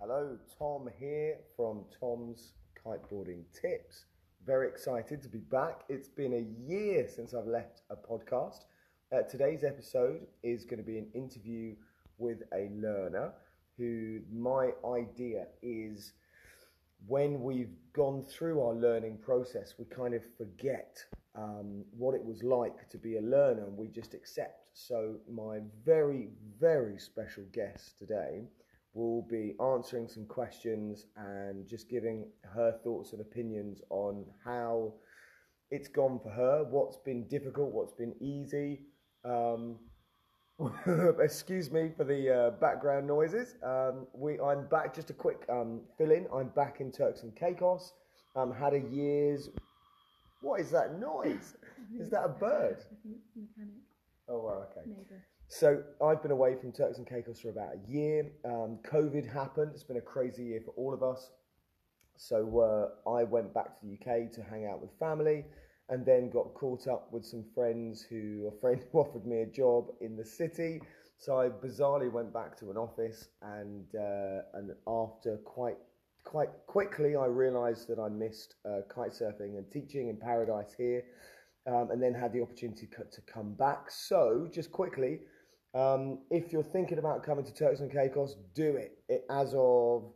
Hello, Tom here from Tom's Kiteboarding Tips. Very excited to be back. It's been a year since I've left a podcast. Uh, today's episode is going to be an interview with a learner who my idea is when we've gone through our learning process, we kind of forget um, what it was like to be a learner and we just accept. So, my very, very special guest today will be answering some questions and just giving her thoughts and opinions on how it's gone for her, what's been difficult, what's been easy. Um, excuse me for the uh, background noises. Um, we, I'm back. Just a quick um, fill in. I'm back in Turks and Caicos. Um, had a year's. What is that noise? is that a bird? Mechanic. Oh, well, okay. Neighbour. So I've been away from Turks and Caicos for about a year. Um, COVID happened. It's been a crazy year for all of us. So uh, I went back to the UK to hang out with family, and then got caught up with some friends who a friend who offered me a job in the city. So I bizarrely went back to an office, and uh, and after quite quite quickly, I realised that I missed uh, kite surfing and teaching in Paradise here, um, and then had the opportunity to come back. So just quickly, um, if you're thinking about coming to Turks and Caicos, do it. it as of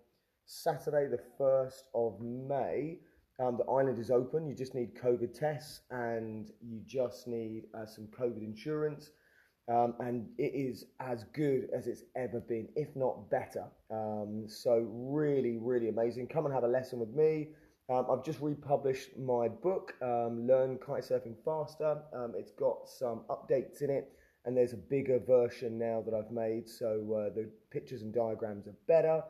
Saturday, the 1st of May, um, the island is open. You just need COVID tests and you just need uh, some COVID insurance. Um, and it is as good as it's ever been, if not better. Um, so, really, really amazing. Come and have a lesson with me. Um, I've just republished my book, um, Learn Kitesurfing Faster. Um, it's got some updates in it and there's a bigger version now that I've made, so uh, the pictures and diagrams are better.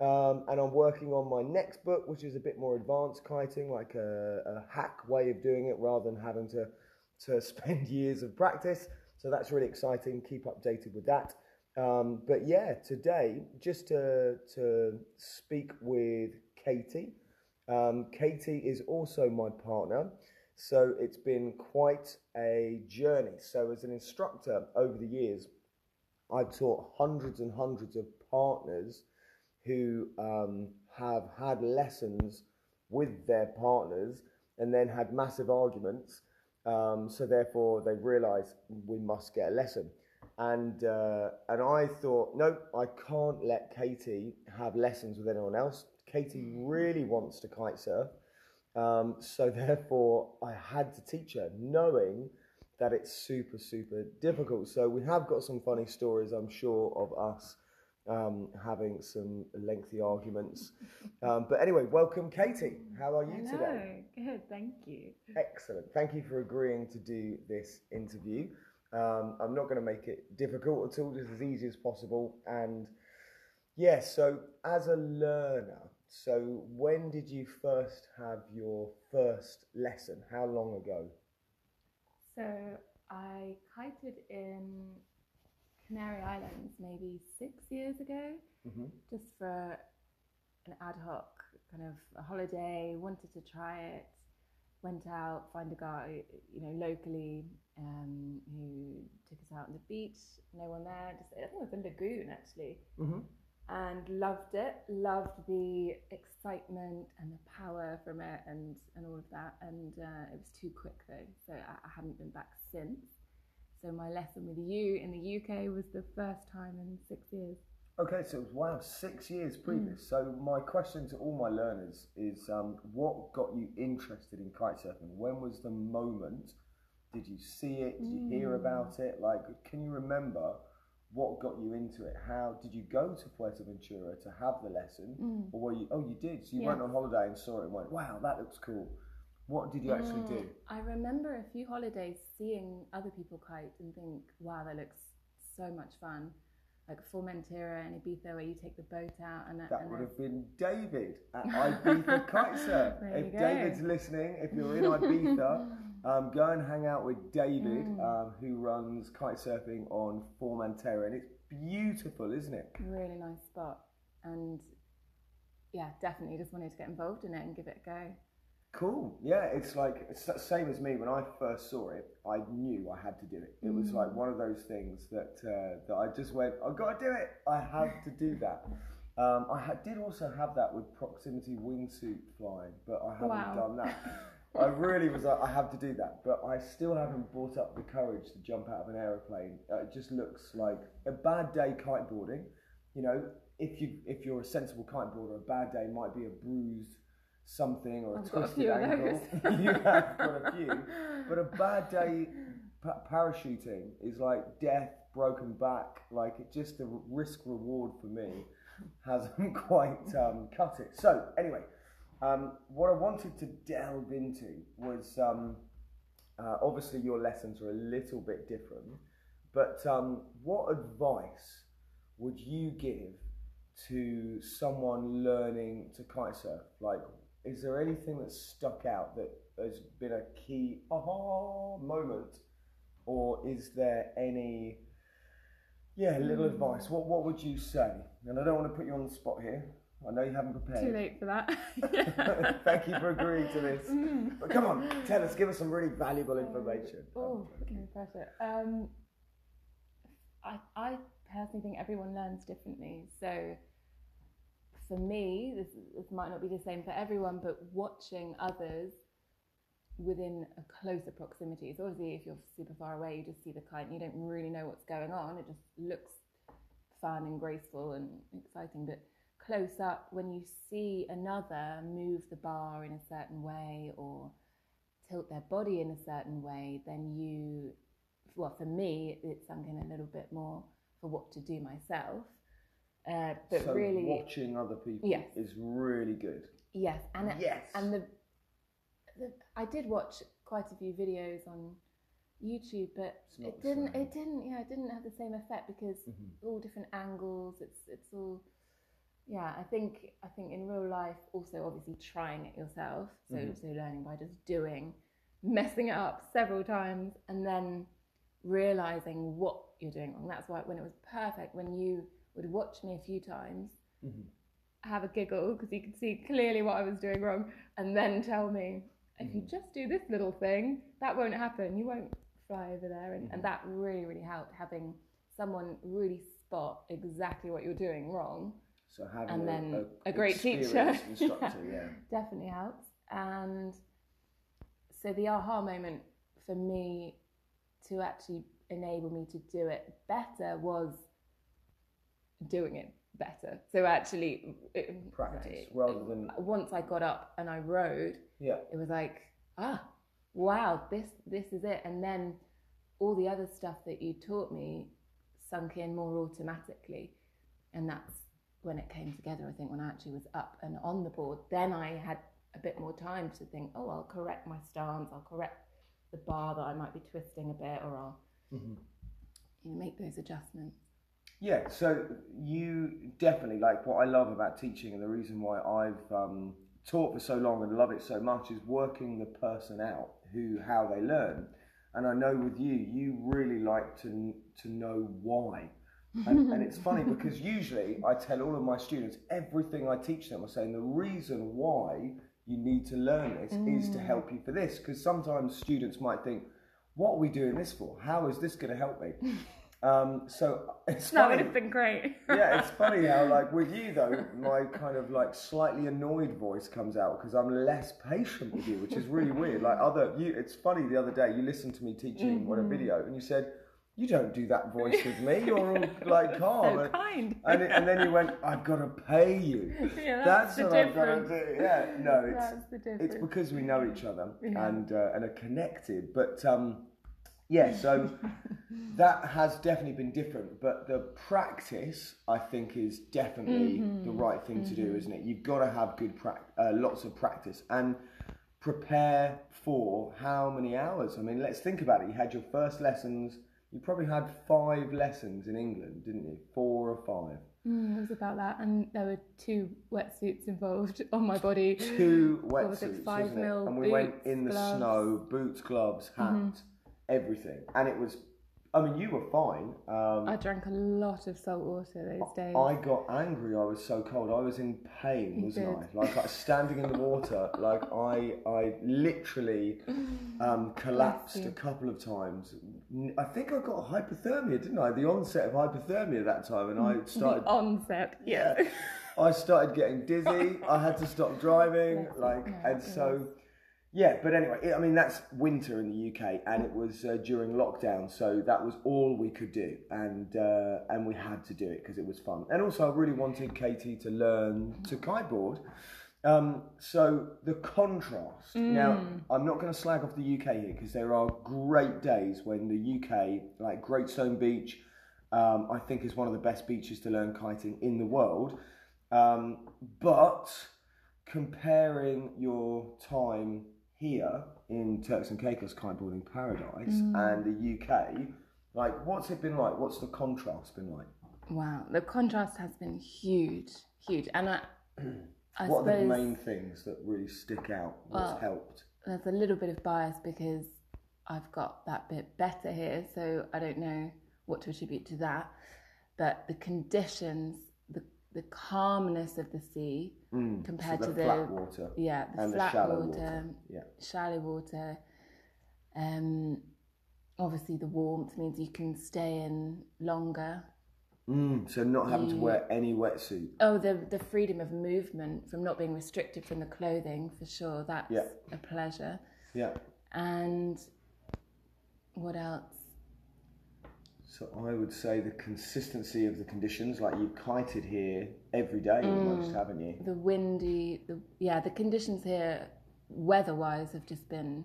Um, and I'm working on my next book, which is a bit more advanced kiting, like a, a hack way of doing it rather than having to, to spend years of practice. So that's really exciting. Keep updated with that. Um, but yeah, today, just to, to speak with Katie. Um, Katie is also my partner. So it's been quite a journey. So, as an instructor over the years, I've taught hundreds and hundreds of partners who um, have had lessons with their partners and then had massive arguments. Um, so, therefore, they realise we must get a lesson. And, uh, and I thought, no, I can't let Katie have lessons with anyone else. Katie really wants to kite surf. Um, so therefore, I had to teach her, knowing that it's super, super difficult. So we have got some funny stories, I'm sure, of us um, having some lengthy arguments. Um, but anyway, welcome, Katie. How are you today? Good, thank you. Excellent. Thank you for agreeing to do this interview. Um, I'm not going to make it difficult at all, just as easy as possible. And yeah, so as a learner, so when did you first have your first lesson? How long ago? So I kited in Canary Islands maybe six years ago, hmm just for an ad hoc kind of a holiday. Wanted to try it. Went out, find a guy, you know, locally um, who took us out on the beach. No one there. Just I think it was a lagoon actually. hmm and loved it. Loved the excitement and the power from it, and and all of that. And uh, it was too quick though, so I, I haven't been back since. So my lesson with you in the UK was the first time in six years. Okay, so it was, wow, six years previous. So my question to all my learners is, um, what got you interested in kite surfing? When was the moment? Did you see it? Did you hear Mm. about it? Like, can you remember what got you into it? How did you go to Fuerteventura to have the lesson, Mm. or were you? Oh, you did. So you went on holiday and saw it and went, wow, that looks cool. What did you actually do? Mm, I remember a few holidays seeing other people kite and think, wow, that looks so much fun. Like Formentera and Ibiza, where you take the boat out and That and would have been David at Ibiza Kite Surf. There you if go. David's listening, if you're in Ibiza, um, go and hang out with David, Mm. um, who runs kite surfing on Formentera, and it's beautiful, isn't it? really nice spot and yeah definitely just wanted to get involved in it and give it a go Cool. Yeah, it's like it's the same as me. When I first saw it, I knew I had to do it. It was Mm. like one of those things that uh, that I just went, I've got to do it. I have to do that. Um, I ha- did also have that with proximity wingsuit flying, but I haven't Wow. done that. I really was like, I have to do that, but I still haven't brought up the courage to jump out of an aeroplane. Uh, it just looks like a bad day kiteboarding. You know, if you if you're a sensible kiteboarder, a bad day might be a bruised something or a I've got a twisted few ankle. you have got a few, but a bad day pa- parachuting is like death, broken back. Like it just the risk reward for me hasn't quite um, cut it. So anyway, um, what I wanted to delve into was um, uh, obviously your lessons are a little bit different, but um, what advice would you give to someone learning to kite surf? Like, is there anything that stuck out that has been a key aha moment, or is there any yeah little Hmm. advice? What what would you say? And I don't want to put you on the spot here. I know you haven't prepared. Too late for that. Thank you for agreeing to this. Mm. But come on, tell us, give us some really valuable information. Oh, no pressure. Um, I, I personally think everyone learns differently. So for me, this, this might not be the same for everyone, but watching others within a closer proximity. So obviously, if you're super far away, you just see the and you don't really know what's going on. It just looks fun and graceful and exciting. But close up, when you see another move the bar in a certain way or tilt their body in a certain way, then you, well, for me, it's something a little bit more for what to do myself. Uh, but so really, watching other people Yes. is really good. yes, and it- Yes. and the, the I did watch quite a few videos on YouTube, but it didn't. It didn't. Yeah, it didn't have the same effect because Mhm. all different angles. It's it's all. Yeah, I think I think in real life, also obviously trying it yourself. So Mhm. so learning by just doing, messing it up several times, and then realizing what you're doing wrong. That's why when it was perfect, when you would watch me a few times, Mhm. have a giggle because you could see clearly what I was doing wrong, and then tell me if you Mhm. just do this little thing, that won't happen. You won't fly over there, and, and that really really helped having someone really spot exactly what you're doing wrong. So having And a, then a, a great teacher. instructor, yeah. Definitely helps. And so the aha moment for me to actually enable me to do it better was doing it better. So actually, it, Practice rather than once I got up and I rode, yeah. it was like ah wow this this is it and then all the other stuff that you taught me sunk in more automatically and that's when it came together i think when i actually was up and on the board then i had a bit more time to think oh i'll correct my stance i'll correct the bar that i might be twisting a bit or i'll Mhm. you know, make those adjustments Yeah, so you definitely like what I love about teaching, and the reason why I've um, taught for so long and love it so much is working the person out who how they learn. And I know with you, you really like to to know why. And, and it's funny because usually I tell all of my students everything I teach them. I say and the reason why you need to learn this is to help you for this. Because sometimes students might think, "What are we doing this for? How is this going to help me?" Um, so it's that funny would have been great yeah, it's funny how like with you though, my kind of like slightly annoyed voice comes out because I'm less patient with you, which is really weird. Like other you, it's funny the other day you listened to me teaching on a Mm-hmm. video and you said you don't do that voice with me. You're all like calm. so and, kind and, it- and then you went, I've got to pay you. yeah, That's, that's, what I've got to do. Yeah, no, it's difference it's because we know each other Yeah. and uh, and are connected. But um, yeah, so that has definitely been different. But the practice, I think, is definitely Mm-hmm. the right thing to do, isn't it? You've got to have good prac- uh, lots of practice and prepare for how many hours? I mean, let's think about it. You had your first lessons. You probably had five lessons in England, didn't you? Four or five. Mm, it was about that, and there were two wetsuits involved on my body. two What was it, wetsuits, five mil And we went in the gloves? snow, boots, gloves, hat, Mm-hmm. everything, and it was. I mean, you were fine. Um, I drank a lot of salt water those days. I got angry. I was so cold. I was in pain, You wasn't did. I? Like I was standing in the water. Like I, I literally um, collapsed a couple of times. I think I got hypothermia, didn't I? The onset of hypothermia that time, and I started the onset, yeah. I started getting dizzy. I had to stop driving. Like. And so, yeah. But anyway, it, I mean, that's winter in the UK, and it was uh, during lockdown, so that was all we could do, and uh, and we had to do it because it was fun. And also, I really wanted Katie to learn to kiteboard. Um, so the contrast. Now, I'm not going to slag off the UK here because there are great days when the UK, like Greatstone Beach, um, I think is one of the best beaches to learn kiting in the world. Um, but comparing your time here in Turks and Caicos kiteboarding paradise mm. and the UK, like what's it been like? What's the contrast been like? Wow, the contrast has been huge, huge, and I, I what are the main things that really stick out? What's Well, helped? there's a little bit of bias because I've got that bit better here, so I don't know what to attribute to that. But the conditions, the the calmness of the sea Mm, compared so to the the flat water yeah the and the flat shallow water, water. Yeah. shallow water. Um, obviously the warmth means you can stay in longer. Mm, so not having to wear any wetsuit. Oh, the the freedom of movement from not being restricted from the clothing for sure. That's Yeah. a pleasure. Yeah. And what else? So I would say the consistency of the conditions, like you've kited here every day mm. almost, haven't you? The windy, the yeah, the conditions here, weather-wise, have just been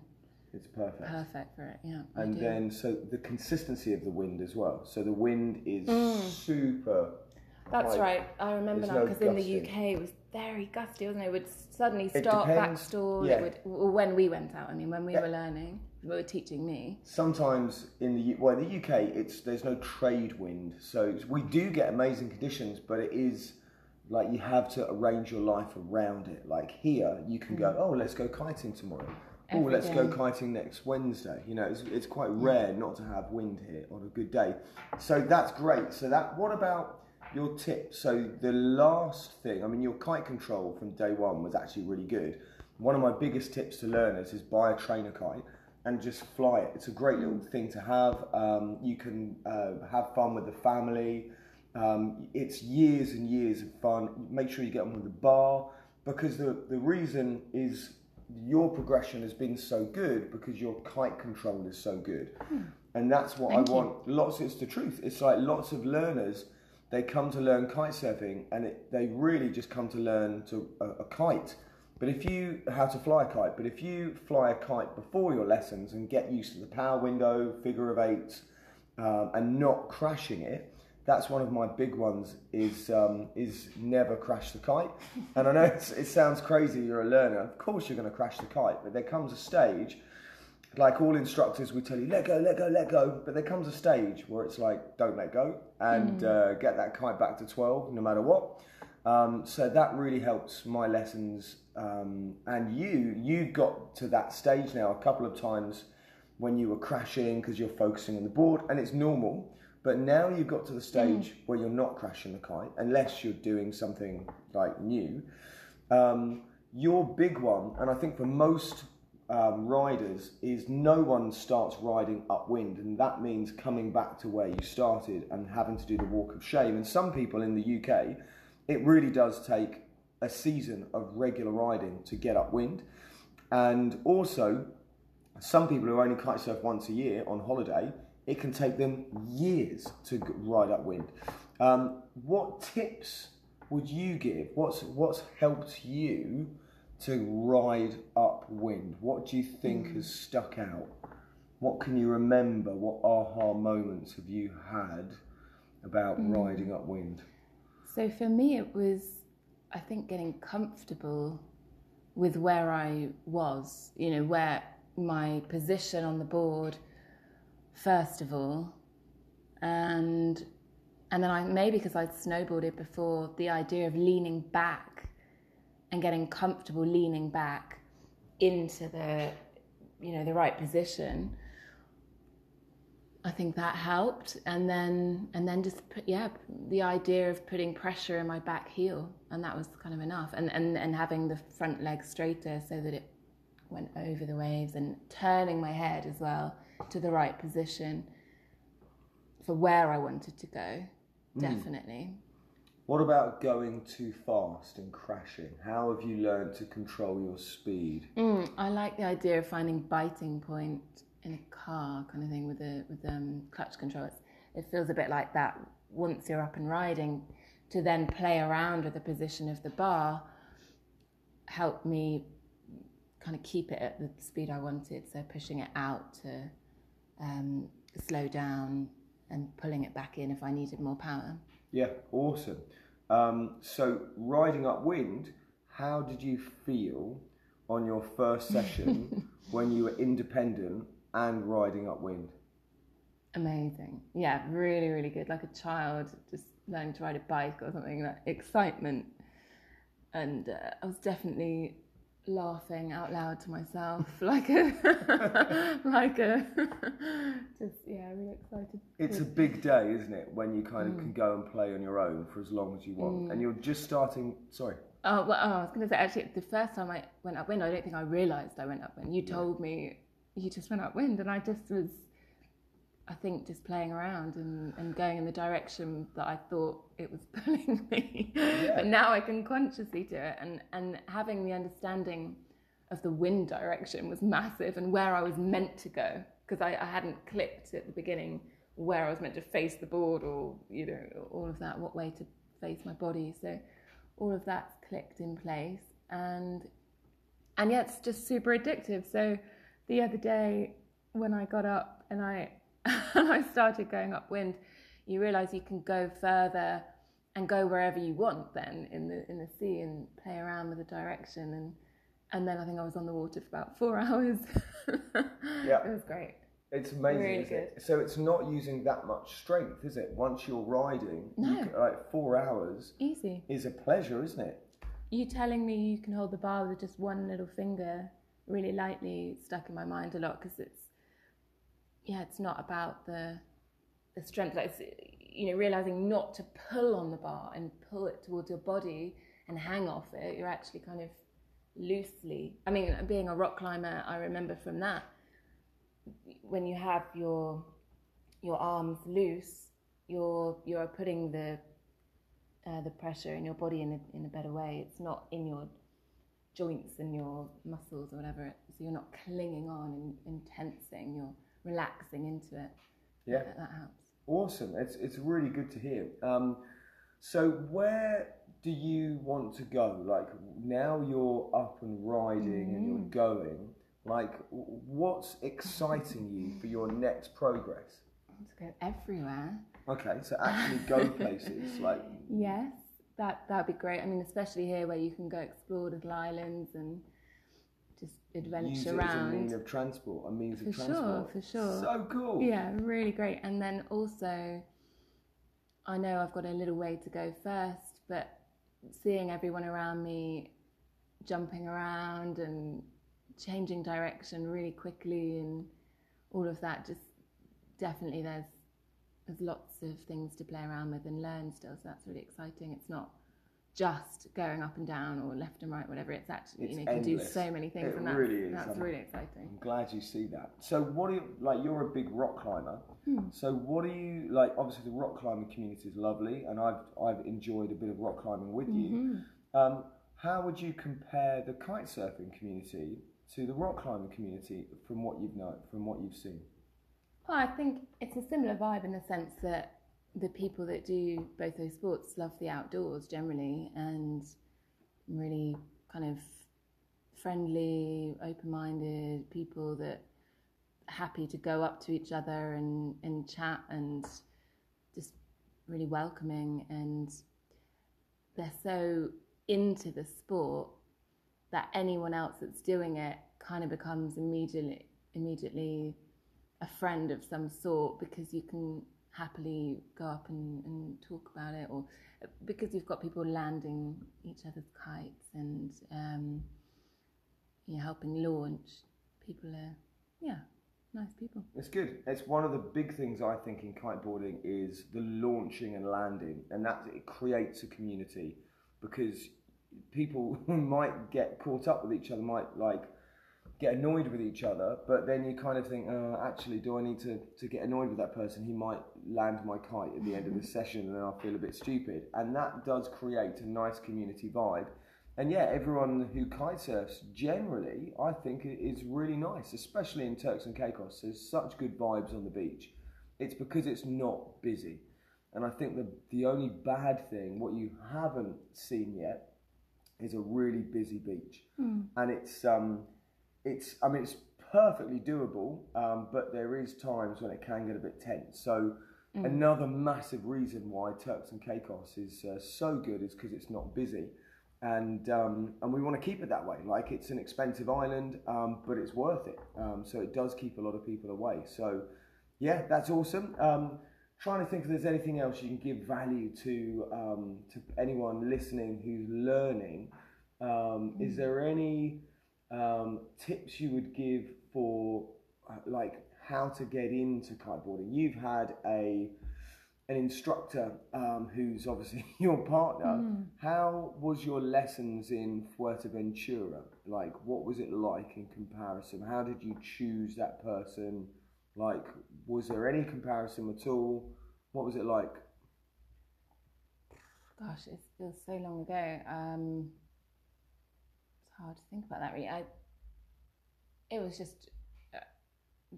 It's perfect. perfect for it. Yeah, And then, so the consistency of the wind as well. So the wind is mm. super. That's right. I remember there's now no because in the. UK it was very gusty, wasn't it? It would suddenly start depends, backstall. yeah. Would, when we went out, I mean, when we Yeah. were learning, were teaching me. Sometimes in the well, in the UK, it's there's no trade wind, so it's- we do get amazing conditions, but it is like you have to arrange your life around it. Like here, you can go, mm. oh, let's go kiting tomorrow. Oh, Every let's go kiting next Wednesday. You know, it's, it's quite mm. rare not to have wind here on a good day. So that's great. So that what about your tips? So the last thing, I mean, your kite control from day one was actually really good. One of my biggest tips to learners is buy a trainer kite and just fly it. It's a great little thing to have. Um, you can uh, have fun with the family. Um, it's years and years of fun. Make sure you get on with the bar because the, the reason is your progression has been so good because your kite control is so good. And that's what Thank I you. want. Lots, it's the truth. It's like lots of learners, they come to learn kite surfing and it, they really just come to learn to a, a kite. But if you how to fly a kite, but if you fly a kite before your lessons and get used to the power window, figure of eights, um, and not crashing it, that's one of my big ones. Is um, is never crash the kite. And I know it's, it sounds crazy. You're a learner, of course you're going to crash the kite. But there comes a stage, like all instructors, we tell you let go, let go, let go. But there comes a stage where it's like don't let go and uh, get that kite back to twelve, no matter what. Um, so that really helps my lessons. Um, and you, you got to that stage now a couple of times when you were crashing because you're focusing on the board, and it's normal. But now you've got to the stage where you're not crashing the kite, unless you're doing something like new. Um, your big one, and I think for most um, riders, is no one starts riding upwind, and that means coming back to where you started and having to do the walk of shame. And some people in the UK, it really does take a season of regular riding to get upwind. And also, some people who only kite surf once a year on holiday, it can take them years to ride upwind. Um, what tips would you give? What's what's helped you to ride upwind? What do you think has stuck out? What can you remember? What aha moments have you had about riding upwind? So for me, it was, I think, getting comfortable with where I was, you know, where my position on the board, first of all, and and then I maybe because I'd snowboarded before, the idea of leaning back and getting comfortable leaning back into the, you know, the right position. I think that helped, and then and then just put, yeah, the idea of putting pressure in my back heel, and that was kind of enough, and and and having the front leg straighter so that it went over the waves, and turning my head as well to the right position for where I wanted to go, definitely. What about going too fast and crashing? How have you learned to control your speed? Mm, I like the idea of finding biting point in a car, kind of thing, with the with um, clutch control. It's, it feels a bit like that once you're up and riding. To then play around with the position of the bar helped me kind of keep it at the speed I wanted. So pushing it out to um, slow down and pulling it back in if I needed more power. Yeah, awesome. Um, so riding upwind, how did you feel on your first session when you were independent and riding upwind? Amazing. Yeah, really, really good. Like a child just learning to ride a bike or something. Like excitement, and uh, I was definitely laughing out loud to myself like a like a just yeah really excited it's a big day isn't it when you kind of mm. can go and play on your own for as long as you want mm. and you're just starting sorry oh well oh, i was going to say actually the first time i went upwind i don't think i realized i went upwind you told yeah. me you just went upwind and i just was I think just playing around and, and going in the direction that I thought it was pulling me. Yeah. but now I can consciously do it and, and having the understanding of the wind direction was massive and where I was meant to go because I, I hadn't clicked at the beginning where I was meant to face the board or you know all of that, what way to face my body. So all of that's clicked in place and and yeah, it's just super addictive. So the other day when I got up and I and I started going upwind, you realise you can go further and go wherever you want then in the in the sea and play around with the direction and and then I think I was on the water for about four hours. yeah, it was great. It's amazing. Really good. It? So it's not using that much strength, is it? Once you're riding, no. You can, like four hours, easy is a pleasure, isn't it? You telling me you can hold the bar with just one little finger really lightly stuck in my mind a lot because it's yeah, it's not about the the strength. Like you know, realizing not to pull on the bar and pull it towards your body and hang off it. You're actually kind of loosely. I mean, being a rock climber, I remember from that when you have your your arms loose, you're you're putting the uh, the pressure in your body in a, in a better way. It's not in your joints and your muscles or whatever. So you're not clinging on and, and tensing. You're relaxing into it. Yeah, that, that helps. Awesome. It's it's really good to hear. Um, so where do you want to go? Like now you're up and riding mm. and you're mm. going. Like what's exciting you for your next progress? To go everywhere. Okay, so actually go places like. Yes, that that'd be great. I mean, especially here where you can go explore little islands and just adventure Use around. It as a means of transport, a means for of transport. For sure, for sure. So cool. Yeah, really great. And then also, I know I've got a little way to go first, but seeing everyone around me jumping around and changing direction really quickly and all of that just definitely there's there's lots of things to play around with and learn still so that's really exciting it's not just going up and down or left and right, whatever. It's actually it's you know you can do so many things, it and that's, really that's I'm, really exciting. I'm glad you see that. So, what are you like? You're a big rock climber. Hmm. So, what are you like? Obviously, the rock climbing community is lovely, and I've I've enjoyed a bit of rock climbing with mm-hmm. you. Um, how would you compare the kite surfing community to the rock climbing community from what you've known, from what you've seen? Well, I think it's a similar vibe in the sense that the people that do both those sports love the outdoors generally and really kind of friendly, open minded people that are happy to go up to each other and, and chat and just really welcoming and they're so into the sport that anyone else that's doing it kind of becomes immediately immediately a friend of some sort because you can happily go up and, and talk about it, or because you've got people landing each other's kites and um, you know, helping launch, people are, yeah, nice people. It's good. It's one of the big things I think in kiteboarding is the launching and landing, and that it creates a community because people might get caught up with each other, might like get annoyed with each other, but then you kind of think, oh, actually, do I need to, to get annoyed with that person? He might land my kite at the end of the session and then I feel a bit stupid. And that does create a nice community vibe. And yeah, everyone who kite surfs generally, I think, is really nice, especially in Turks and Caicos. There's such good vibes on the beach. It's because it's not busy. And I think the, the only bad thing, what you haven't seen yet, is a really busy beach. Mm. And it's, um, it's, I mean, it's perfectly doable, um, but there is times when it can get a bit tense. So mm. another massive reason why Turks and Caicos is uh, so good is because it's not busy and um, and we want to keep it that way. Like it's an expensive island, um, but it's worth it. Um, so it does keep a lot of people away. So yeah, that's awesome. Um, trying to think if there's anything else you can give value to um, to anyone listening who's learning. Um, is mm. there any tips you would give for uh, like how to get into kiteboarding? You've had a an instructor um, who's obviously your partner. Mm. How was your lessons in Fuerteventura? Like, what was it like in comparison? How did you choose that person? Like, was there any comparison at all? What was it like? Gosh, it feels so long ago. Um, it's hard to think about that. Really, I. It was just uh,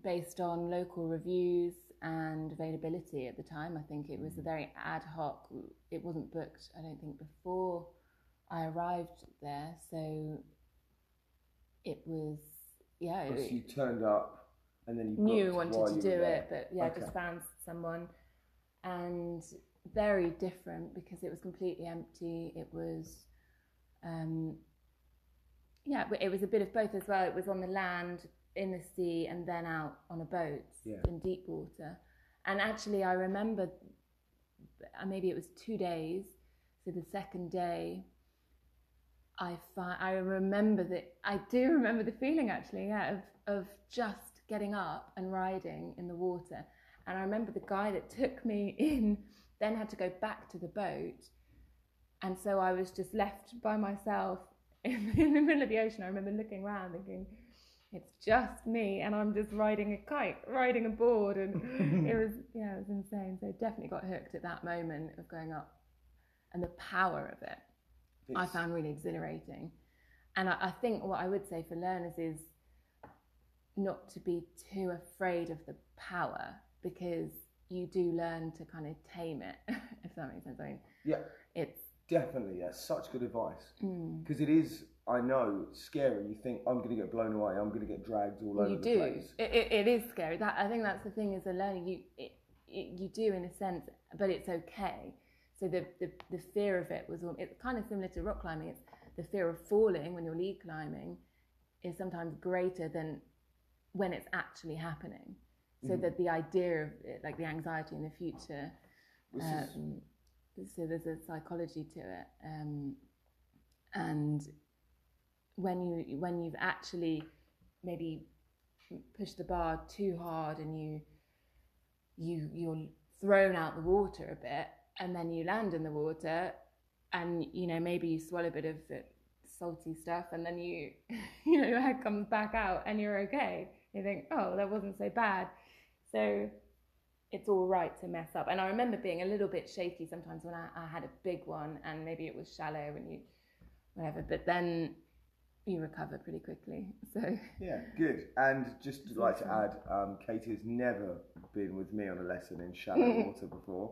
based on local reviews and availability at the time. I think it was a very ad hoc. It wasn't booked, I don't think, before I arrived there. So it was, yeah. Oh, so you turned up and then you knew wanted to do it, but yeah, okay. just found someone. And very different because it was completely empty. It was, um, yeah, it was a bit of both as well. It was on the land, in the sea and then out on a boat yeah. in deep water. And actually, I remember uh, maybe it was two days. So the second day, I fi- I remember that I do remember the feeling actually, yeah, of of just getting up and riding in the water. And I remember the guy that took me in then had to go back to the boat, and so I was just left by myself in, in the middle of the ocean. I remember looking around, thinking it's just me and I'm just riding a kite, riding a board, and it was yeah, it was insane. So definitely got hooked at that moment of going up, and the power of it, it's... I found really exhilarating. And I, I think what I would say for learners is not to be too afraid of the power because you do learn to kind of tame it, if that makes sense. I mean, yeah, it's definitely yeah, such good advice because mm. it is I know scary. You think I'm going to get blown away. I'm going to get dragged all over you the do. place. It, it, it is scary. That I think that's the thing is a learning. You it, it, you do in a sense, but it's okay. So the, the the fear of it was it's kind of similar to rock climbing. It's the fear of falling when you're lead climbing is sometimes greater than when it's actually happening. So mm-hmm. that the idea of it, like the anxiety in the future. Um, so there's a psychology to it, um, and when you when you've actually maybe pushed the bar too hard and you you you're thrown out the water a bit and then you land in the water and you know maybe you swallow a bit of salty stuff and then you you know your head comes back out and you're okay. You think oh that wasn't so bad. So it's all right to mess up and i remember being a little bit shaky sometimes when i, I had a big one and maybe it was shallow and you whatever but then you recover pretty quickly. So yeah, good. And just like to add, um, Katie has never been with me on a lesson in shallow water before,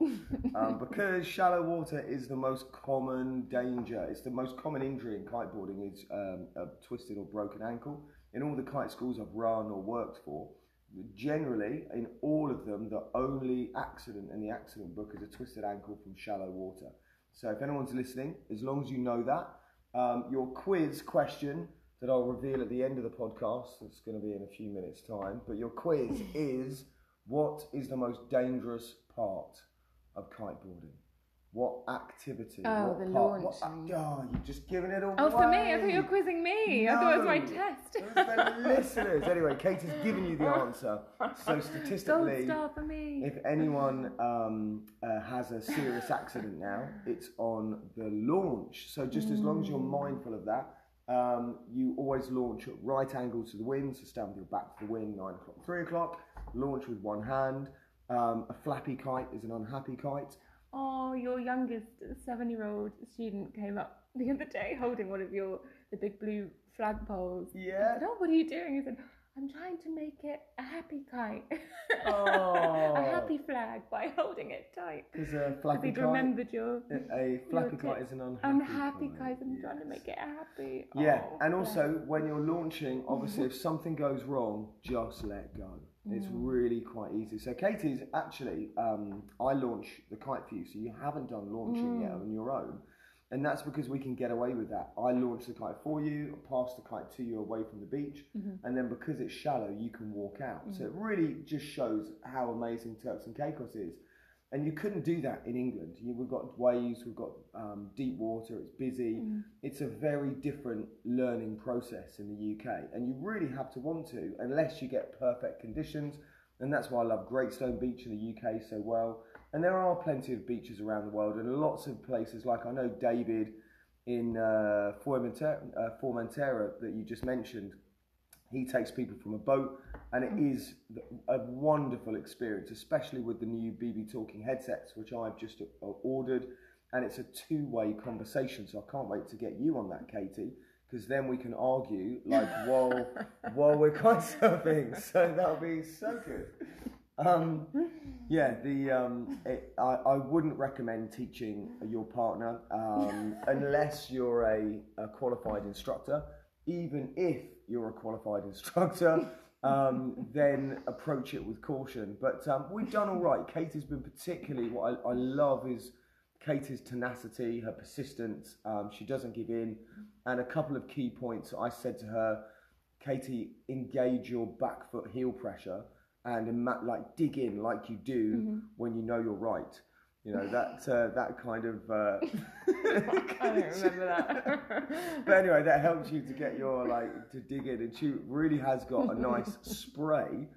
um, because shallow water is the most common danger. It's the most common injury in kiteboarding is um, a twisted or broken ankle. In all the kite schools I've run or worked for, generally in all of them, the only accident in the accident book is a twisted ankle from shallow water. So if anyone's listening, as long as you know that um, your quiz question that I'll reveal at the end of the podcast, it's going to be in a few minutes' time, but your quiz is what is the most dangerous part of kiteboarding? What activity? Oh, what the part, launching. What, oh, you're just giving it away. Oh, for me? I thought you were quizzing me. No, I thought it was my test. the listeners. Anyway, Kate has given you the answer. So statistically, star for me. if anyone um, uh, has a serious accident now, it's on the launch. So just as long as you're mm. mindful of that, um, you always launch at right angles to the wind. So stand with your back to the wind, nine o'clock, three o'clock. Launch with one hand Um, a flappy kite is an unhappy kite. Oh, your youngest seven-year-old student came up the other day holding one of your the big blue flagpoles. Yeah. I Yeah. said, "Oh, what are you doing?" He said, "I'm trying to make it a happy kite, Oh. a happy flag by holding it tight." Because a flappy kite. remembered your A flappy Your kite is an unhappy, unhappy kite. kite. I'm trying to make it happy. Yeah, Oh, and also when you're launching, obviously, if something goes wrong, just let go. It's mm. really quite easy. So, Katie's actually, um, I launch the kite for you, so you haven't done launching yet mm. on your own. And that's because we can get away with that. I launch the kite for you, pass the kite to you away from the beach, mm-hmm. and then because it's shallow, you can walk out. So, mm. it really just shows how amazing Turks and Caicos is. And you couldn't do that in England. You, we've got waves, we've got um, deep water, it's busy. It's a very different learning process in the UK. And you really have to want to, unless you get perfect conditions. And that's why I love Greatstone Beach in the UK so well. And there are plenty of beaches around the world, and lots of places like I know David in uh, Formentera, uh, Formentera that you just mentioned he takes people from a boat and it is a wonderful experience especially with the new BbTalkin headsets which i've just uh, ordered. And it's a two-way conversation so i can't wait to get you on that katie because then we can argue like while while we're kite surfing. So that'll be so good. Um, yeah, the um, it, I, I wouldn't recommend teaching your partner um, unless you're a, a qualified instructor. Even if you're a qualified instructor, um, then approach it with caution. But um, we've done all right. Katie's been particularly what I, I love is Katie's tenacity, her persistence. Um, she doesn't give in. And a couple of key points I said to her, Katie, engage your back foot heel pressure and like dig in like you do when you know you're right. You know that uh, that kind of. Uh, I don't remember that. but anyway, that helps you to get your like to dig in, and she really has got a nice spray.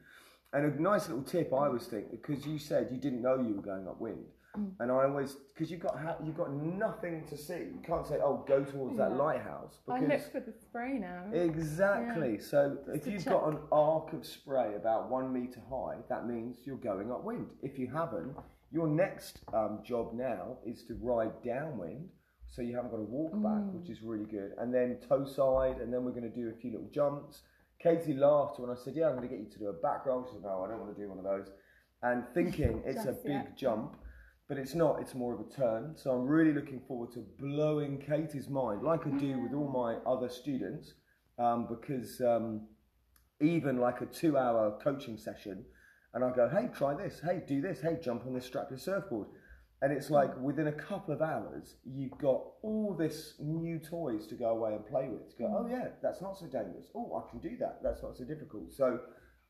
And a nice little tip I was thinking because you said you didn't know you were going upwind, and I always because you've got ha- you've got nothing to see. You can't say, "Oh, go towards that Yeah. lighthouse," I look for the spray now. Exactly. So if you've check. got an arc of spray about one meter high, that means you're going upwind. If you haven't, your next um, job now is to ride downwind, so you haven't got to walk back, Mm. which is really good. And then toe side, and then we're going to do a few little jumps. Katie laughed when I said, "Yeah, I'm going to get you to do a back roll." She said, "No, I don't want to do one of those." And thinking it's a big jump, but it's not. It's more of a turn. So I'm really looking forward to blowing Katie's mind, like I do with all my other students, um, because um, even like a two-hour coaching session, and I go, "Hey, try this. Hey, do this. Hey, jump on this strapless surfboard." And it's like within a couple of hours, you've got all this new toys to go away and play with. To go, oh yeah, that's not so dangerous. Oh, I can do that. That's not so difficult. So,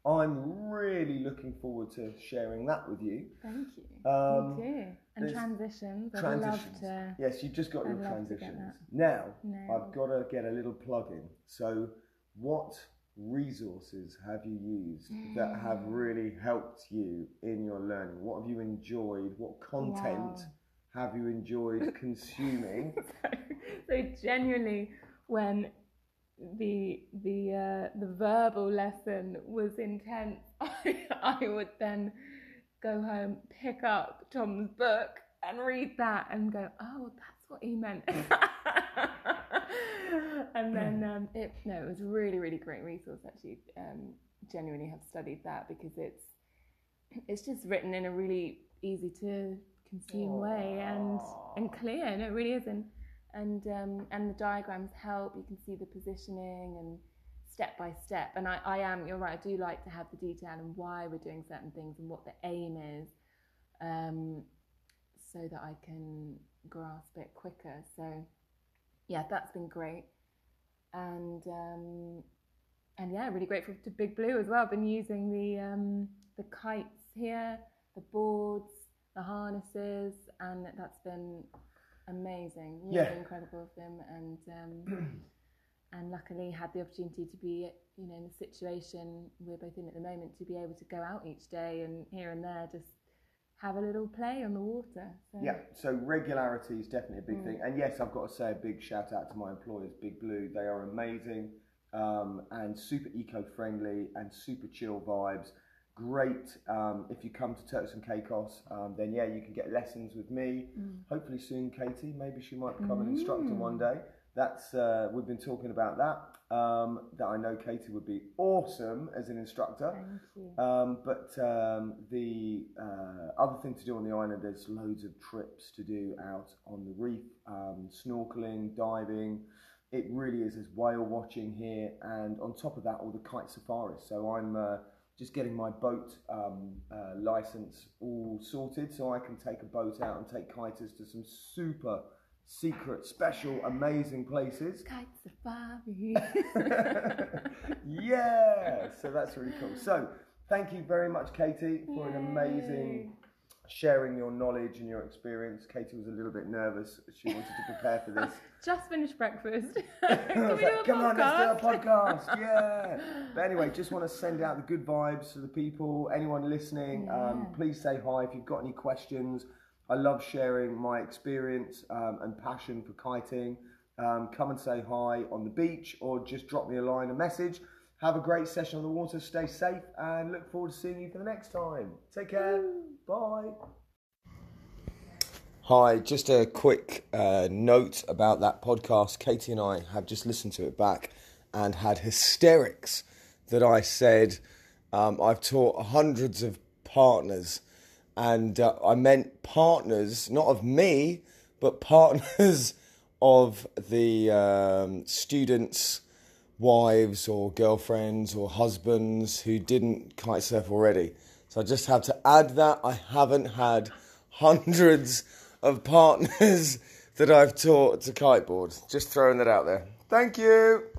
I'm really looking forward to sharing that with you. Thank you. Um, Me too. And transitions. I'd transitions. love to. Yes, you've just got your I'd get transitions. Now, Nailed. I've got to get a little plug in. So, what resources have you used that have Mm. really helped you in your learning? What have you enjoyed? What content Wow. have you enjoyed consuming? so, so genuinely, when the the uh, the verbal lesson was intense, I, I would then go home, pick up Tom's book, and read that, and go, "Oh, that's what he meant." and then um, it no, it was a really really great resource actually. Um, genuinely have studied that because it's it's just written in a really easy to consume way and and clear. And it really is. And and um, and the diagrams help. You can see the positioning and step by step. And I, I am. You're right. I do like to have the detail and why we're doing certain things and what the aim is, um, so that I can grasp it quicker. So yeah, that's been great. And um, and yeah, really grateful to Big Blue as well. I've been using the um, the kites here, the boards, the harnesses, and that's been amazing. Really Yeah. incredible of them, and um, and luckily had the opportunity to be, you know, in the situation we're both in at the moment to be able to go out each day and here and there just have a little play on the water. So, Yeah, so regularity is definitely a Mm. big thing. And yes, I've got to say a big shout out to my employers, Big Blue. They are amazing um, and super eco friendly and super chill vibes. great. Um, if you come to Turks and Caicos, um, then yeah, you can get lessons with me. Hopefully soon, Katie. Maybe she might become an instructor one day. That's uh, we've been talking about that. Um, that I know Katie would be awesome as an instructor. Um, but um, the uh, other thing to do on the island, there's loads of trips to do out on the reef, um, snorkeling, diving. It really is. There's whale watching here, and on top of that, all the kite safaris. So I'm uh, just getting my boat um, uh, license all sorted, so I can take a boat out and take kiters to some super secret, special, amazing places. Kite safari. yeah, so that's really cool. So, thank you very much, Katie, for an amazing sharing your knowledge and your experience. Katie was a little bit nervous; she wanted to prepare for this. Just finished breakfast. Can we do a Come on, let's do a podcast? podcast. Yeah. But anyway, just want to send out the good vibes to the people. Anyone listening, um, please say hi if you've got any questions. I love sharing my experience um, and passion for kiting. Um, come and say hi on the beach or just drop me a line, a message. Have a great session on the water. Stay safe and look forward to seeing you for the next time. Take care. Bye. Hi, just a quick uh, note about that podcast. Katie and I have just listened to it back and had hysterics that I said um, I've taught hundreds of partners, and uh, I meant partners, not of me, but partners of the um, students' wives or girlfriends or husbands who didn't kite surf already. So I just have to add that. I haven't had hundreds of partners that I've taught to kiteboard. Just throwing that out there. Thank you.